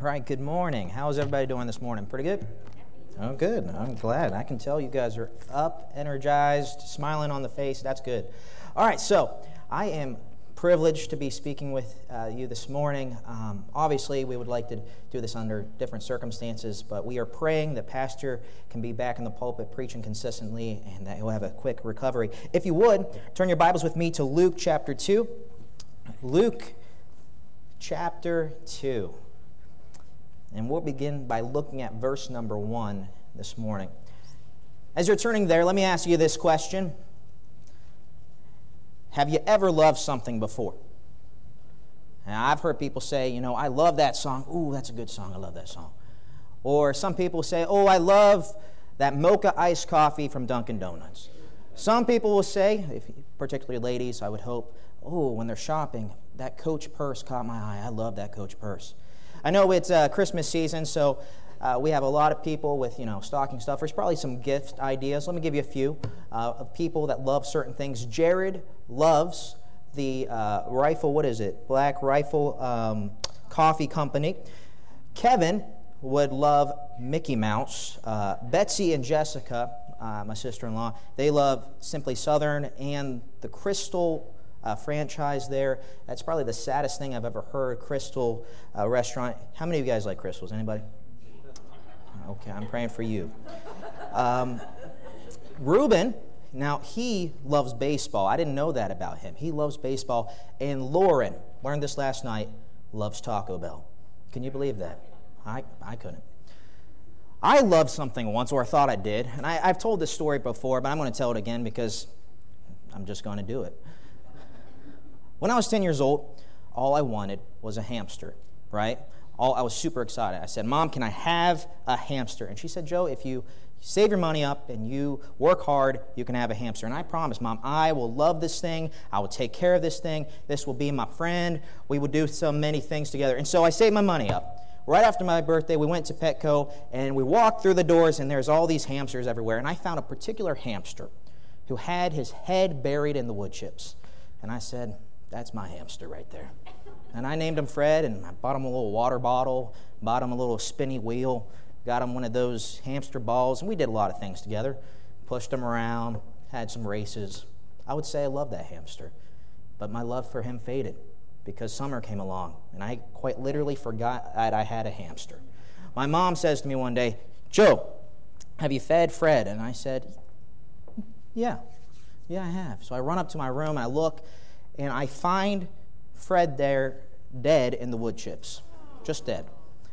right, good morning. How's everybody doing this morning? Pretty good? Oh, good. I'm glad. I can tell you guys are up, energized, smiling on the face. That's good. All right, so I am privileged to be speaking with uh, you this morning. Um, obviously, we would like to do this under different circumstances, but we are praying that Pastor can be back in the pulpit preaching consistently and that he'll have a quick recovery. If you would, turn your Bibles with me to Luke chapter 2. Luke chapter 2. And we'll begin by looking at verse number 1 this morning. As you're turning there, let me ask you this question Have you ever loved something before? Now, I've heard people say, you know, I love that song. Ooh, that's a good song. I love that song. Or some people say, oh, I love that mocha iced coffee from Dunkin' Donuts. Some people will say, if, particularly ladies, I would hope, oh, when they're shopping, that Coach purse caught my eye. I love that Coach purse. I know it's uh, Christmas season, so uh, we have a lot of people with, you know, stocking stuffers, probably some gift ideas. Let me give you a few uh, of people that love certain things. Jared loves the uh, rifle, what is it? Black Rifle um, Coffee Company. Kevin would love Mickey Mouse. Uh, Betsy and Jessica, uh, my sister in law, they love Simply Southern and the Krystal uh, franchise there. That's probably the saddest thing I've ever heard. Krystal uh, restaurant. How many of you guys like crystals? Anybody? Okay, I'm praying for you. Um, Ruben, now he loves baseball. I didn't know that about him. He loves baseball. And Lauren, learned this last night, loves Taco Bell. Can you believe that? I, I couldn't. I loved something once, or I thought I did. And I, I've told this story before, but I'm going to tell it again because I'm just going to do it. When I was 10 years old, all I wanted was a hamster, right? All, I was super excited. I said, Mom, can I have a hamster? And she said, Joe, if you save your money up and you work hard, you can have a hamster. And I promised, Mom, I will love this thing. I will take care of this thing. This will be my friend. We will do so many things together. And so I saved my money up. Right after my birthday, we went to Petco and we walked through the doors, and there's all these hamsters everywhere. And I found a particular hamster who had his head buried in the wood chips. And I said, that's my hamster right there. And I named him Fred, and I bought him a little water bottle, bought him a little spinny wheel, got him one of those hamster balls, and we did a lot of things together. Pushed him around, had some races. I would say I love that hamster, but my love for him faded because summer came along, and I quite literally forgot that I had a hamster. My mom says to me one day, Joe, have you fed Fred? And I said, Yeah, yeah, I have. So I run up to my room, I look, and I find Fred there dead in the wood chips, just dead.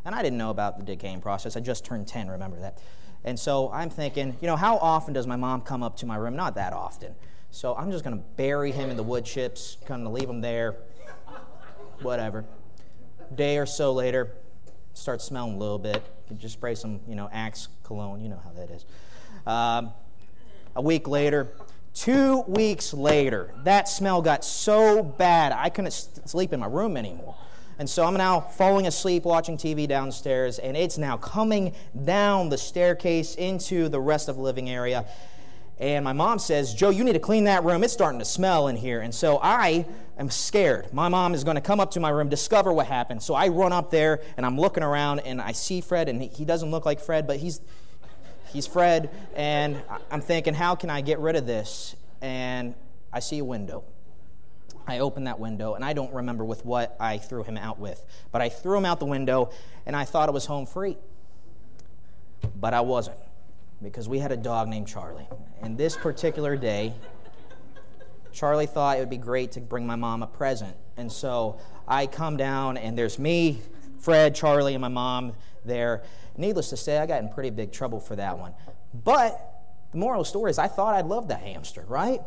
And I didn't know about the decaying process. I just turned 10, remember that. And so I'm thinking, you know, how often does my mom come up to my room? Not that often. So I'm just going to bury him in the wood chips, kind of leave him there, whatever. Day or so later, starts smelling a little bit. You can just spray some, you know, Axe cologne. You know how that is. Um, a week later, Two weeks later, that smell got so bad I couldn't sleep in my room anymore. And so I'm now falling asleep watching TV downstairs, and it's now coming down the staircase into the rest of the living area. And my mom says, Joe, you need to clean that room. It's starting to smell in here. And so I am scared. My mom is going to come up to my room, discover what happened. So I run up there, and I'm looking around, and I see Fred, and he doesn't look like Fred, but he's, He's Fred, and I'm thinking, how can I get rid of this? And I see a window. I open that window, and I don't remember with what I threw him out with, but I threw him out the window, and I thought it was home free. But I wasn't, because we had a dog named Charlie. And this particular day, Charlie thought it would be great to bring my mom a present. And so I come down, and there's me, Fred, Charlie, and my mom there. Needless to say, I got in pretty big trouble for that one. But the moral of the story is I thought I'd love that hamster, right?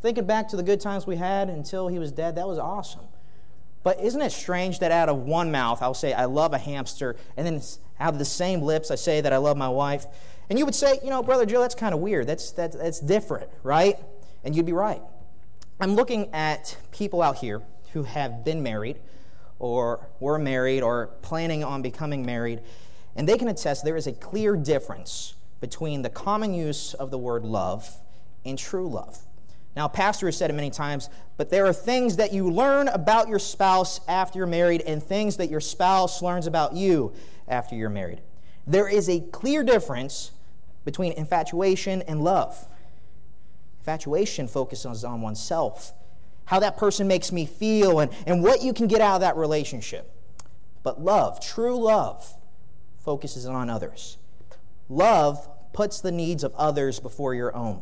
Thinking back to the good times we had until he was dead, that was awesome. But isn't it strange that out of one mouth I'll say I love a hamster, and then out of the same lips I say that I love my wife? And you would say, you know, Brother Joe, that's kind of weird. That's, that, that's different, right? And you'd be right. I'm looking at people out here who have been married or were married or planning on becoming married, and they can attest there is a clear difference between the common use of the word love and true love. Now, pastor has said it many times, but there are things that you learn about your spouse after you're married and things that your spouse learns about you after you're married. There is a clear difference between infatuation and love. Infatuation focuses on oneself, how that person makes me feel, and, and what you can get out of that relationship. But love, true love, focuses on others. Love puts the needs of others before your own.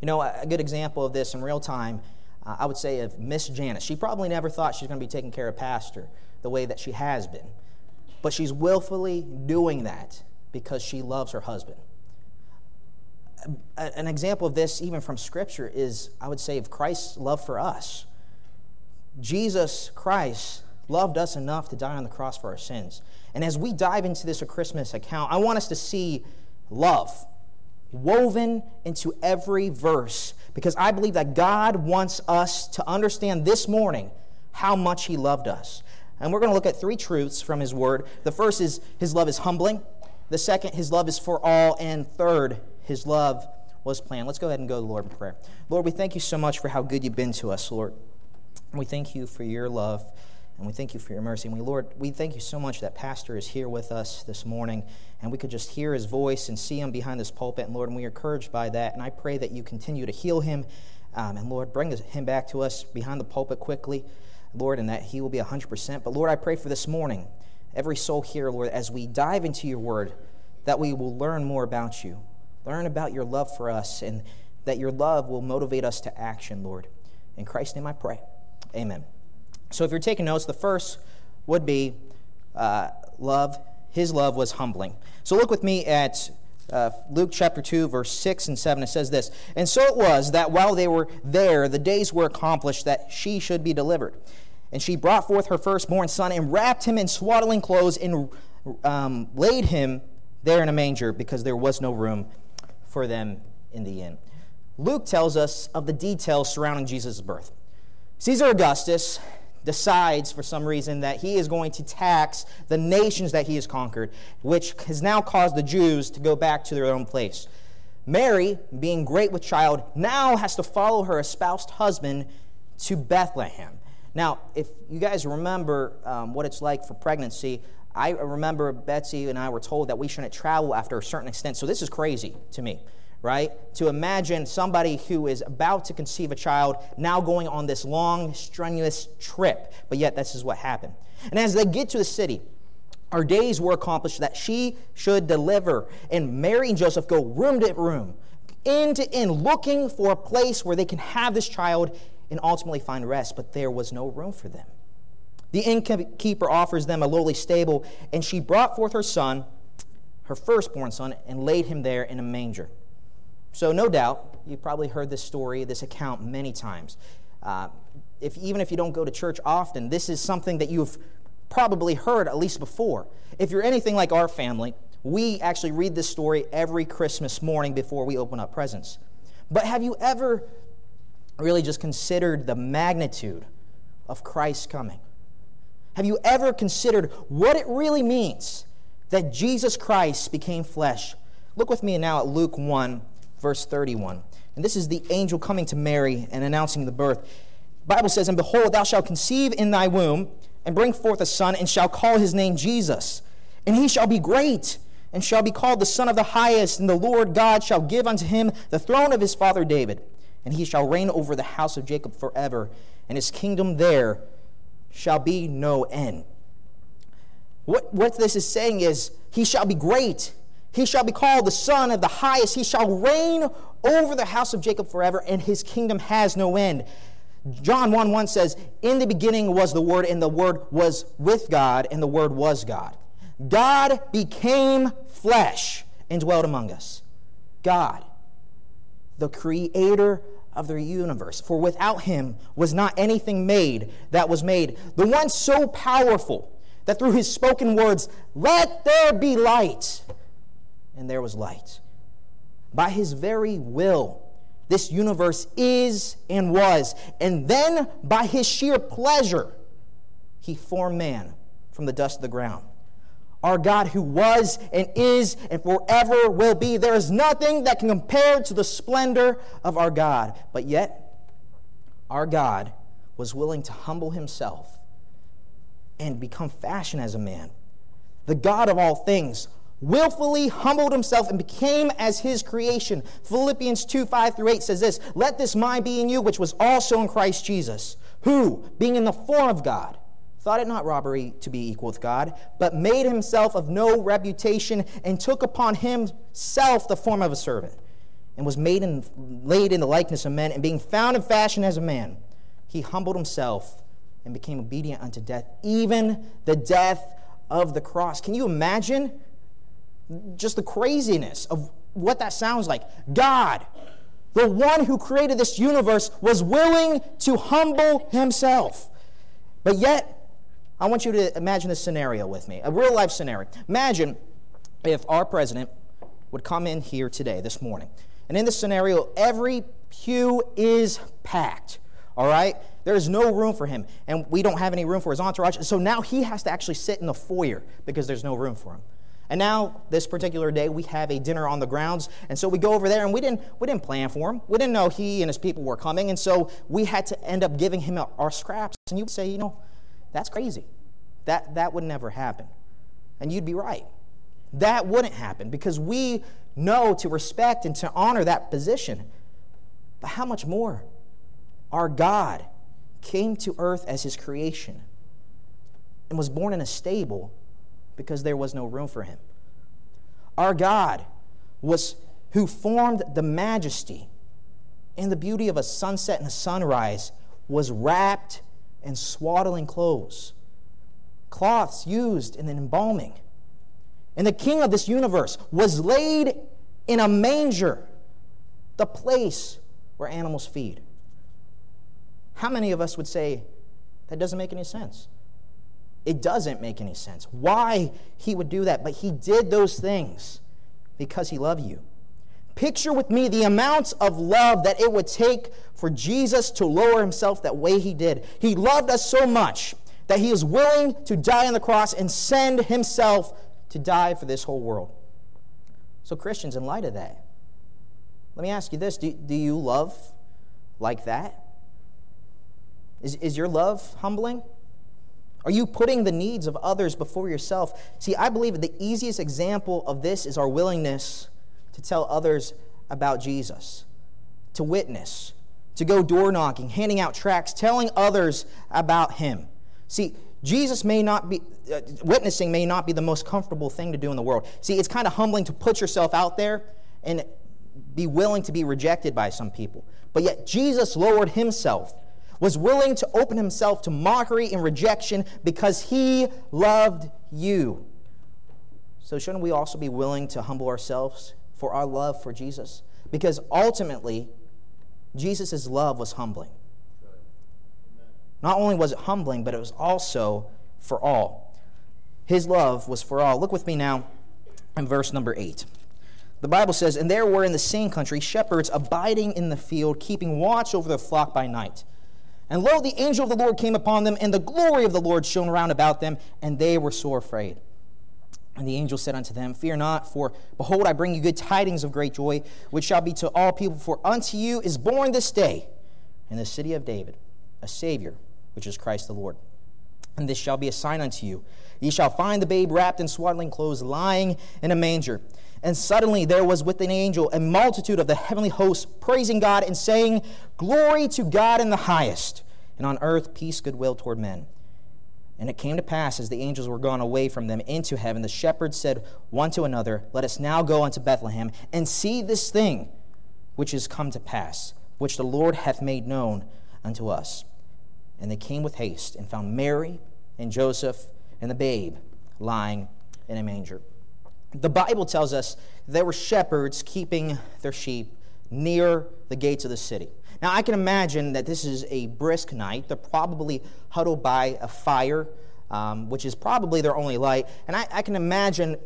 You know, a good example of this in real time, uh, I would say of Miss Janice. She probably never thought she was going to be taking care of Pastor the way that she has been, but she's willfully doing that because she loves her husband. An example of this, even from Scripture, is I would say of Christ's love for us. Jesus Christ loved us enough to die on the cross for our sins. And as we dive into this Christmas account, I want us to see love woven into every verse because I believe that God wants us to understand this morning how much He loved us. And we're going to look at three truths from His Word. The first is His love is humbling, the second, His love is for all, and third, His love was planned. Let's go ahead and go to the Lord in prayer. Lord, we thank you so much for how good you've been to us, Lord. We thank you for your love. And we thank you for your mercy. And we, Lord, we thank you so much that Pastor is here with us this morning, and we could just hear his voice and see him behind this pulpit. And Lord, and we are encouraged by that. And I pray that you continue to heal him. Um, and Lord, bring him back to us behind the pulpit quickly, Lord, and that he will be 100%. But Lord, I pray for this morning, every soul here, Lord, as we dive into your word, that we will learn more about you, learn about your love for us, and that your love will motivate us to action, Lord. In Christ's name I pray. Amen. So if you're taking notes, the first would be uh, love. His love was humbling. So look with me at uh, Luke chapter 2, verse 6 and 7. It says this And so it was that while they were there, the days were accomplished that she should be delivered. And she brought forth her firstborn son and wrapped him in swaddling clothes and um, laid him there in a manger because there was no room for them in the end. Luke tells us of the details surrounding Jesus' birth. Caesar Augustus decides for some reason that he is going to tax the nations that he has conquered, which has now caused the Jews to go back to their own place. Mary, being great with child, now has to follow her espoused husband to Bethlehem. Now, if you guys remember um, what it's like for pregnancy, I remember Betsy and I were told that we shouldn't travel after a certain extent. So this is crazy to me right? To imagine somebody who is about to conceive a child now going on this long, strenuous trip, but yet this is what happened. And as they get to the city, our days were accomplished that she should deliver. And Mary and Joseph go room to room, inn to inn, looking for a place where they can have this child and ultimately find rest, but there was no room for them. The innkeeper offers them a lowly stable, and she brought forth her son, her firstborn son, and laid him there in a manger. So, no doubt, you've probably heard this story, this account many times. Uh, if, even if you don't go to church often, this is something that you've probably heard at least before. If you're anything like our family, we actually read this story every Christmas morning before we open up presents. But have you ever really just considered the magnitude of Christ's coming? Have you ever considered what it really means that Jesus Christ became flesh? Look with me now at Luke 1, verse 31. And this is the angel coming to Mary and announcing the birth. The Bible says, And behold, thou shalt conceive in thy womb, and bring forth a son, and shall call his name Jesus. And he shall be great, and shall be called the Son of the Highest, and the Lord God shall give unto him the throne of his father David. And he shall reign over the house of Jacob forever, and his kingdom there shall be no end. What, what this is saying is, he shall be great, he shall be called the Son of the Highest. He shall reign over the house of Jacob forever, and his kingdom has no end. John 1 1 says, In the beginning was the Word, and the Word was with God, and the Word was God. God became flesh and dwelt among us. God, the creator of the universe. For without him was not anything made that was made. The one so powerful that through his spoken words, let there be light and there was light. By his very will, this universe is and was. And then, by his sheer pleasure, he formed man from the dust of the ground. Our God who was and is and forever will be. There is nothing that can compare to the splendor of our God. But yet, our God was willing to humble himself and become fashioned as a man. The God of all things willfully humbled himself and became as his creation. Philippians 2 5 through 8 says this Let this mind be in you, which was also in Christ Jesus, who, being in the form of God, thought it not robbery to be equal with God, but made himself of no reputation, and took upon himself the form of a servant, and was made in, laid in the likeness of men, and being found in fashion as a man, he humbled himself and became obedient unto death, even the death of the cross. Can you imagine just the craziness of what that sounds like? God, the one who created this universe, was willing to humble himself. But yet, I want you to imagine this scenario with me, a real life scenario. Imagine if our president would come in here today, this morning, and in this scenario, every pew is packed, all right? There is no room for him, and we don't have any room for his entourage. So now he has to actually sit in the foyer because there's no room for him. And now, this particular day, we have a dinner on the grounds. And so we go over there, and we didn't, we didn't plan for him. We didn't know he and his people were coming. And so we had to end up giving him our scraps. And you would say, you know, that's crazy. That, that would never happen. And you'd be right. That wouldn't happen because we know to respect and to honor that position. But how much more? Our God came to earth as his creation and was born in a stable because there was no room for him. Our God was who formed the majesty and the beauty of a sunset and a sunrise was wrapped in swaddling clothes, cloths used in embalming. And the king of this universe was laid in a manger, the place where animals feed. How many of us would say that doesn't make any sense? It doesn't make any sense why he would do that, but he did those things because he loved you. Picture with me the amount of love that it would take for Jesus to lower himself that way he did. He loved us so much that he is willing to die on the cross and send himself to die for this whole world. So, Christians, in light of that, let me ask you this do, do you love like that? Is, is your love humbling? Are you putting the needs of others before yourself? See, I believe the easiest example of this is our willingness to tell others about Jesus, to witness, to go door knocking, handing out tracts, telling others about Him. See, Jesus may not be, uh, witnessing may not be the most comfortable thing to do in the world. See, it's kind of humbling to put yourself out there and be willing to be rejected by some people. But yet, Jesus lowered Himself was willing to open himself to mockery and rejection because he loved you. So, shouldn't we also be willing to humble ourselves for our love for Jesus? Because ultimately, Jesus' love was humbling. Not only was it humbling, but it was also for all. His love was for all. Look with me now in verse number 8. The Bible says, And there were in the same country shepherds abiding in the field, keeping watch over their flock by night. And lo, the angel of the Lord came upon them, and the glory of the Lord shone around about them, and they were sore afraid. And the angel said unto them, Fear not, for behold, I bring you good tidings of great joy, which shall be to all people. For unto you is born this day in the city of David a Savior, which is Christ the Lord. And this shall be a sign unto you. Ye shall find the babe wrapped in swaddling clothes, lying in a manger. And suddenly there was with an angel a multitude of the heavenly hosts praising God and saying, Glory to God in the highest, and on earth peace, goodwill toward men. And it came to pass, as the angels were gone away from them into heaven, the shepherds said one to another, Let us now go unto Bethlehem and see this thing which is come to pass, which the Lord hath made known unto us. And they came with haste and found Mary and Joseph and the babe lying in a manger. The Bible tells us there were shepherds keeping their sheep near the gates of the city. Now, I can imagine that this is a brisk night. They're probably huddled by a fire, um, which is probably their only light. And I, I, can imagine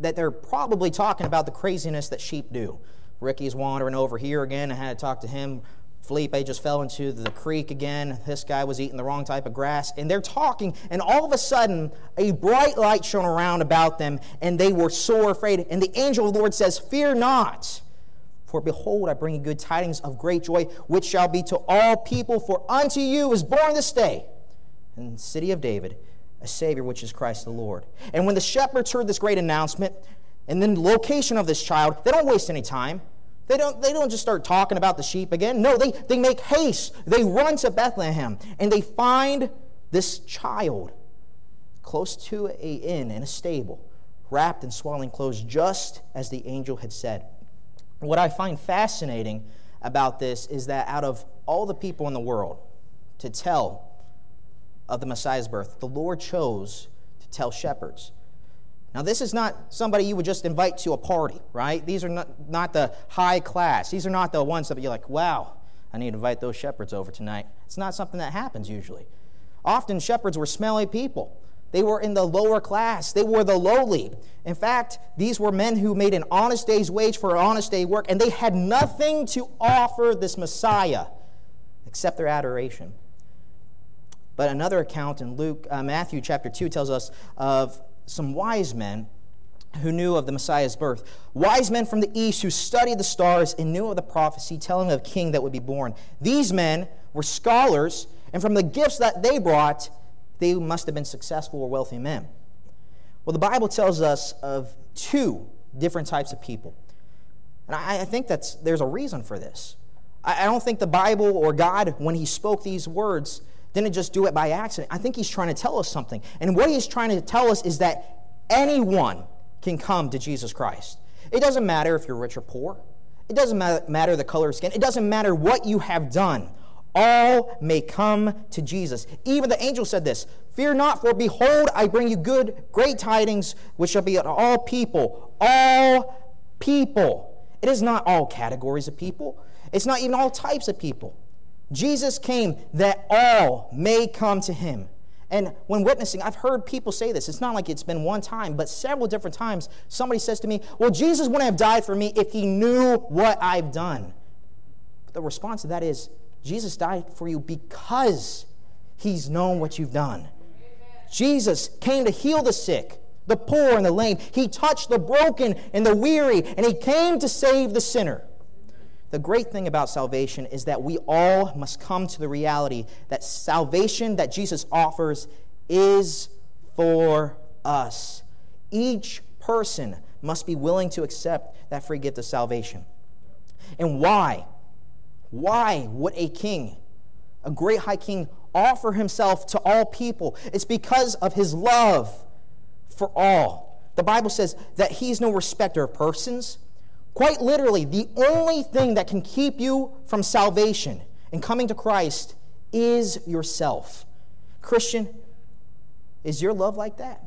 that they're probably talking about the craziness that sheep do. Ricky's wandering over here again. I had to talk to him. Felipe just fell into the creek again. This guy was eating the wrong type of grass. And they're talking, and all of a sudden, a bright light shone around about them, and they were sore afraid. And the angel of the Lord says, Fear not, for behold, I bring you good tidings of great joy, which shall be to all people. For unto you is born this day in the city of David a Savior, which is Christ the Lord. And when the shepherds heard this great announcement, and then the location of this child, they don't waste any time. They don't, they don't just start talking about the sheep again. No, they, they make haste. They run to Bethlehem and they find this child close to a inn in a stable, wrapped in swaddling clothes, just as the angel had said. What I find fascinating about this is that out of all the people in the world to tell of the Messiah's birth, the Lord chose to tell shepherds. Now, this is not somebody you would just invite to a party, right? These are not, not the high class. These are not the ones that you're like, wow, I need to invite those shepherds over tonight. It's not something that happens usually. Often, shepherds were smelly people. They were in the lower class. They were the lowly. In fact, these were men who made an honest day's wage for an honest day work, and they had nothing to offer this Messiah except their adoration. But another account in Luke, uh, Matthew chapter 2 tells us of some wise men who knew of the Messiah's birth. Wise men from the east who studied the stars and knew of the prophecy telling of a king that would be born. These men were scholars, and from the gifts that they brought, they must have been successful or wealthy men. Well, the Bible tells us of two different types of people. And I, I think that's, there's a reason for this. I, I don't think the Bible or God, when He spoke these words, didn't just do it by accident. I think he's trying to tell us something. And what he's trying to tell us is that anyone can come to Jesus Christ. It doesn't matter if you're rich or poor, it doesn't matter the color of skin, it doesn't matter what you have done. All may come to Jesus. Even the angel said this Fear not, for behold, I bring you good, great tidings, which shall be to all people. All people. It is not all categories of people, it's not even all types of people. Jesus came that all may come to him. And when witnessing, I've heard people say this. It's not like it's been one time, but several different times somebody says to me, Well, Jesus wouldn't have died for me if he knew what I've done. But the response to that is, Jesus died for you because he's known what you've done. Jesus came to heal the sick, the poor, and the lame. He touched the broken and the weary, and he came to save the sinner. The great thing about salvation is that we all must come to the reality that salvation that Jesus offers is for us. Each person must be willing to accept that free gift of salvation. And why? Why would a king, a great high king, offer himself to all people? It's because of his love for all. The Bible says that he's no respecter of persons. Quite literally, the only thing that can keep you from salvation and coming to Christ is yourself. Christian, is your love like that?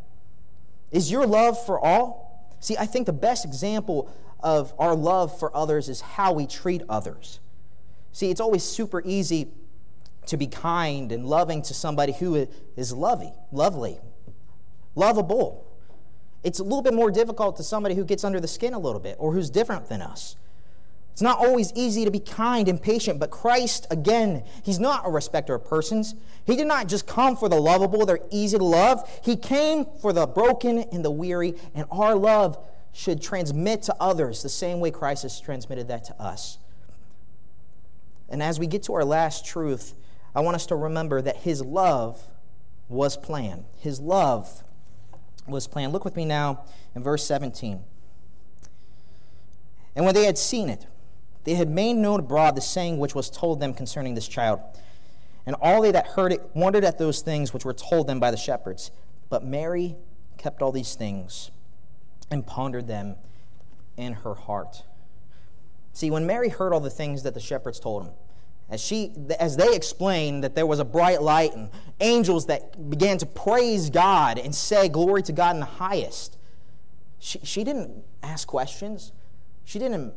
Is your love for all? See, I think the best example of our love for others is how we treat others. See, it's always super easy to be kind and loving to somebody who is lovely, lovely, lovable. It's a little bit more difficult to somebody who gets under the skin a little bit or who's different than us. It's not always easy to be kind and patient, but Christ, again, He's not a respecter of persons. He did not just come for the lovable, they're easy to love. He came for the broken and the weary, and our love should transmit to others the same way Christ has transmitted that to us. And as we get to our last truth, I want us to remember that His love was planned. His love was planned. Look with me now in verse 17. And when they had seen it, they had made known abroad the saying which was told them concerning this child. And all they that heard it wondered at those things which were told them by the shepherds. But Mary kept all these things and pondered them in her heart. See, when Mary heard all the things that the shepherds told him, as, she, as they explained that there was a bright light and angels that began to praise God and say, Glory to God in the highest, she, she didn't ask questions. She didn't,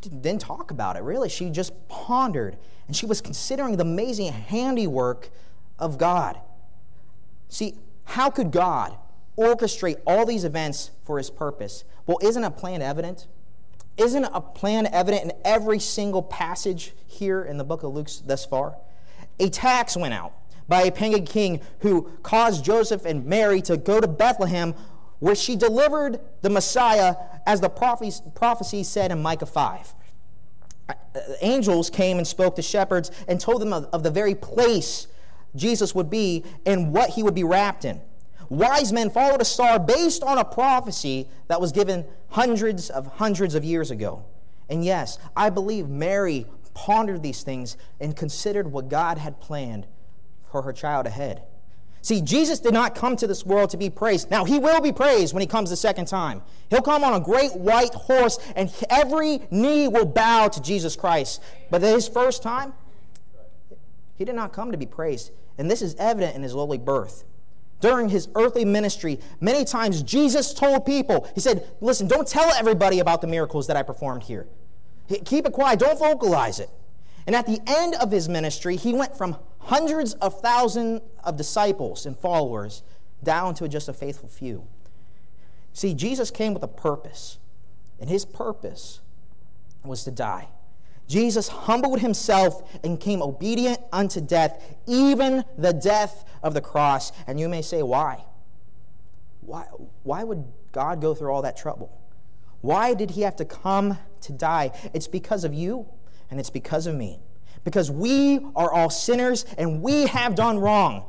didn't talk about it, really. She just pondered and she was considering the amazing handiwork of God. See, how could God orchestrate all these events for his purpose? Well, isn't a plan evident? Isn't a plan evident in every single passage here in the book of Luke thus far? A tax went out by a pagan king who caused Joseph and Mary to go to Bethlehem, where she delivered the Messiah, as the prophecy said in Micah 5. Uh, angels came and spoke to shepherds and told them of, of the very place Jesus would be and what he would be wrapped in. Wise men followed a star based on a prophecy that was given hundreds of hundreds of years ago. And yes, I believe Mary pondered these things and considered what God had planned for her child ahead. See, Jesus did not come to this world to be praised. Now, he will be praised when he comes the second time. He'll come on a great white horse, and every knee will bow to Jesus Christ. But his first time, he did not come to be praised. And this is evident in his lowly birth. During his earthly ministry, many times Jesus told people, He said, Listen, don't tell everybody about the miracles that I performed here. Keep it quiet, don't vocalize it. And at the end of his ministry, he went from hundreds of thousands of disciples and followers down to just a faithful few. See, Jesus came with a purpose, and his purpose was to die. Jesus humbled himself and came obedient unto death, even the death of the cross. And you may say, why? Why, why would God go through all that trouble? Why did he have to come to die? It's because of you and it's because of me. Because we are all sinners and we have done wrong.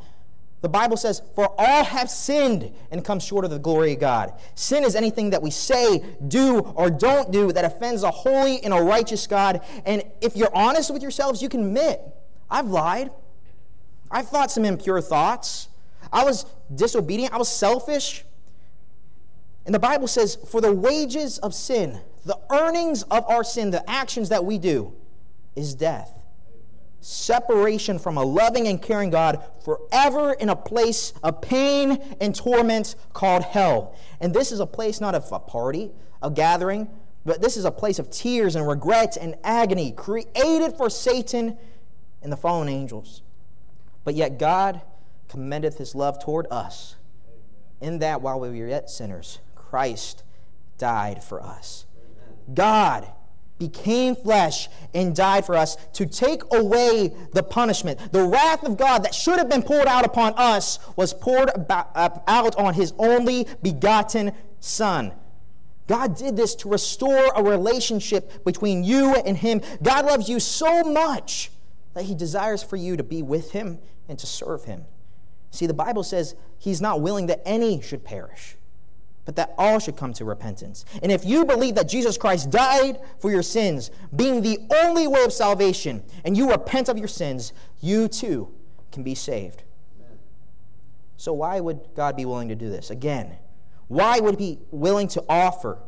The Bible says, For all have sinned and come short of the glory of God. Sin is anything that we say, do, or don't do that offends a holy and a righteous God. And if you're honest with yourselves, you can admit, I've lied. I've thought some impure thoughts. I was disobedient. I was selfish. And the Bible says, For the wages of sin, the earnings of our sin, the actions that we do, is death separation from a loving and caring God forever in a place of pain and torment called hell. And this is a place not of a party, a gathering, but this is a place of tears and regret and agony created for Satan and the fallen angels. But yet God commendeth his love toward us in that while we were yet sinners, Christ died for us. God became flesh and died for us to take away the punishment. The wrath of God that should have been poured out upon us was poured uh, out on his only begotten Son. God did this to restore a relationship between you and him. God loves you so much that he desires for you to be with him and to serve him. See, the Bible says he's not willing that any should perish but that all should come to repentance. And if you believe that Jesus Christ died for your sins, being the only way of salvation, and you repent of your sins, you too can be saved. So, why would God be willing to do this? Again, why would He be willing to offer?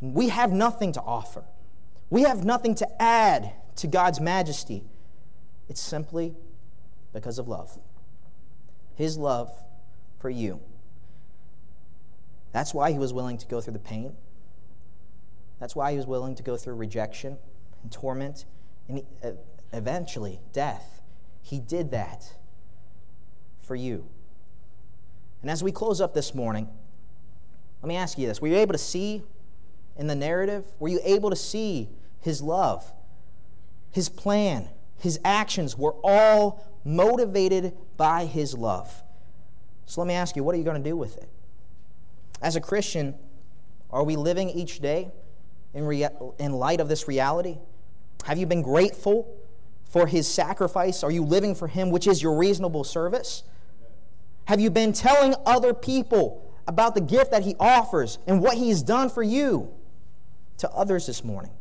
We have nothing to offer, we have nothing to add to God's majesty. It's simply because of love. His love for you. That's why he was willing to go through the pain. That's why he was willing to go through rejection and torment and uh, eventually death. He did that for you. And as we close up this morning, let me ask you this. Were you able to see in the narrative? Were you able to see his love, his plan, his actions were all motivated by his love? So let me ask you, what are you going to do with it? As a Christian, are we living each day in, rea- in light of this reality? Have you been grateful for his sacrifice? Are you living for him, which is your reasonable service? Have you been telling other people about the gift that he offers and what he's done for you to others this morning?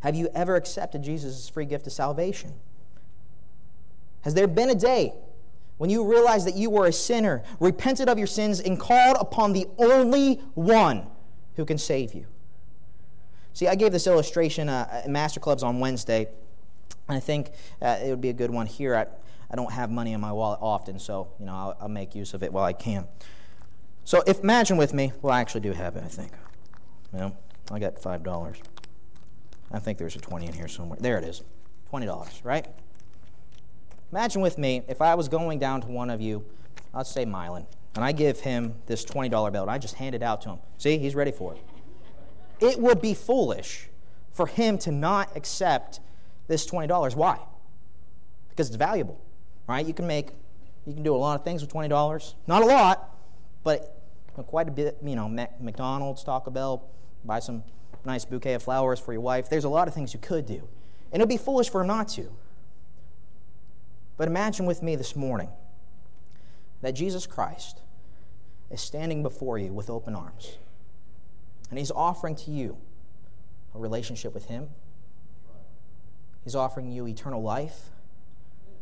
Have you ever accepted Jesus' free gift of salvation? Has there been a day when you realized that you were a sinner, repented of your sins, and called upon the only one who can save you. See, I gave this illustration uh, at Master Clubs on Wednesday. And I think uh, it would be a good one here. I, I don't have money in my wallet often, so you know I'll, I'll make use of it while I can. So, if imagine with me, well, I actually do have it. I think. You know, I got five dollars. I think there's a twenty in here somewhere. There it is, twenty dollars, right? Imagine with me if I was going down to one of you, let's say Mylan, and I give him this $20 bill, and I just hand it out to him. See, he's ready for it. it would be foolish for him to not accept this $20. Why? Because it's valuable, right? You can make, you can do a lot of things with $20. Not a lot, but quite a bit, you know, McDonald's, Taco Bell, buy some nice bouquet of flowers for your wife. There's a lot of things you could do. And it would be foolish for him not to. But imagine with me this morning that Jesus Christ is standing before you with open arms. And he's offering to you a relationship with him. He's offering you eternal life.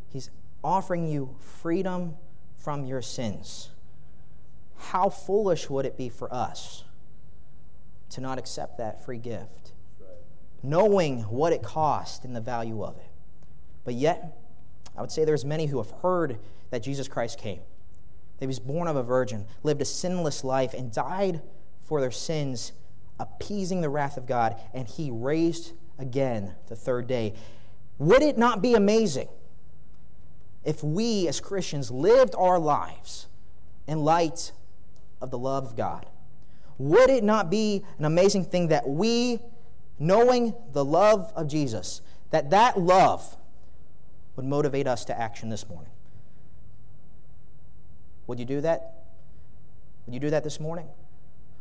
He's offering you freedom from your sins. How foolish would it be for us to not accept that free gift, knowing what it cost and the value of it? But yet, I would say there's many who have heard that Jesus Christ came, that he was born of a virgin, lived a sinless life, and died for their sins, appeasing the wrath of God, and he raised again the third day. Would it not be amazing if we as Christians lived our lives in light of the love of God? Would it not be an amazing thing that we, knowing the love of Jesus, that that love would motivate us to action this morning? Would you do that? Would you do that this morning?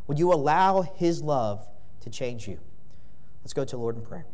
Would you allow His love to change you? Let's go to the Lord in prayer.